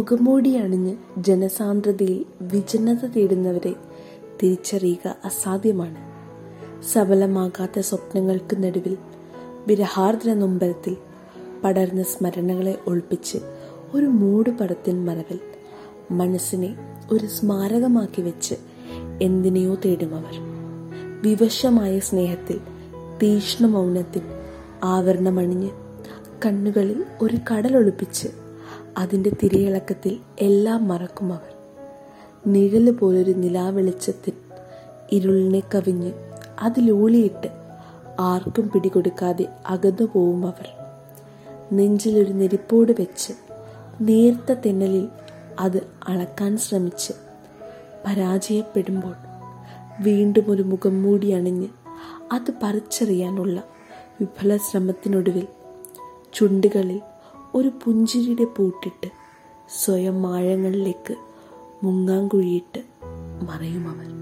മുഖംമൂടി അണിഞ്ഞ് ജനസാന്ദ്രതയിൽ വിജനത തേടുന്നവരെ തിരിച്ചറിയുക അസാധ്യമാണ്. സഫലമാകാത്ത സ്വപ്നങ്ങൾക്ക് നടുവിൽ വിരഹാർദ്ര നൊമ്പരത്തിൽ പടർന്ന സ്മരണകളെ ഒളിപ്പിച്ച് ഒരു മൂട് പടത്തിൻ മറവിൽ മനസ്സിനെ ഒരു സ്മാരകമാക്കി വെച്ച് എന്തിനെയോ തേടുമവർ വിവശമായ സ്നേഹത്തിൽ തീക്ഷ്ണ മൗനത്തിൽ ആവരണമണിഞ്ഞ് കണ്ണുകളിൽ ഒരു കടലൊളിപ്പിച്ച് അതിന്റെ തിരയിളക്കത്തിൽ എല്ലാം മറക്കും അവർ നിഴൽ പോലൊരു നിലാവെളിച്ചത്തിൽ ഇരുളിനെ കവിഞ്ഞ് അതിലൂളിയിട്ട് ആർക്കും പിടികൊടുക്കാതെ അകന്നു പോവും അവർ നെഞ്ചിലൊരു നെരിപ്പോട് വെച്ച് നേർത്ത തെന്നലിൽ അത് അളക്കാൻ ശ്രമിച്ച് പരാജയപ്പെടുമ്പോൾ വീണ്ടും ഒരു മുഖം മൂടി അണിഞ്ഞ് അത് പറിച്ചറിയാനുള്ള വിഫല ശ്രമത്തിനൊടുവിൽ ചുണ്ടുകളിൽ ഒരു പുഞ്ചിരിയുടെ പൂട്ടിട്ട് സ്വയം ആഴങ്ങളിലേക്ക് മുങ്ങാങ്കുഴിയിട്ട് മറയും അവൻ.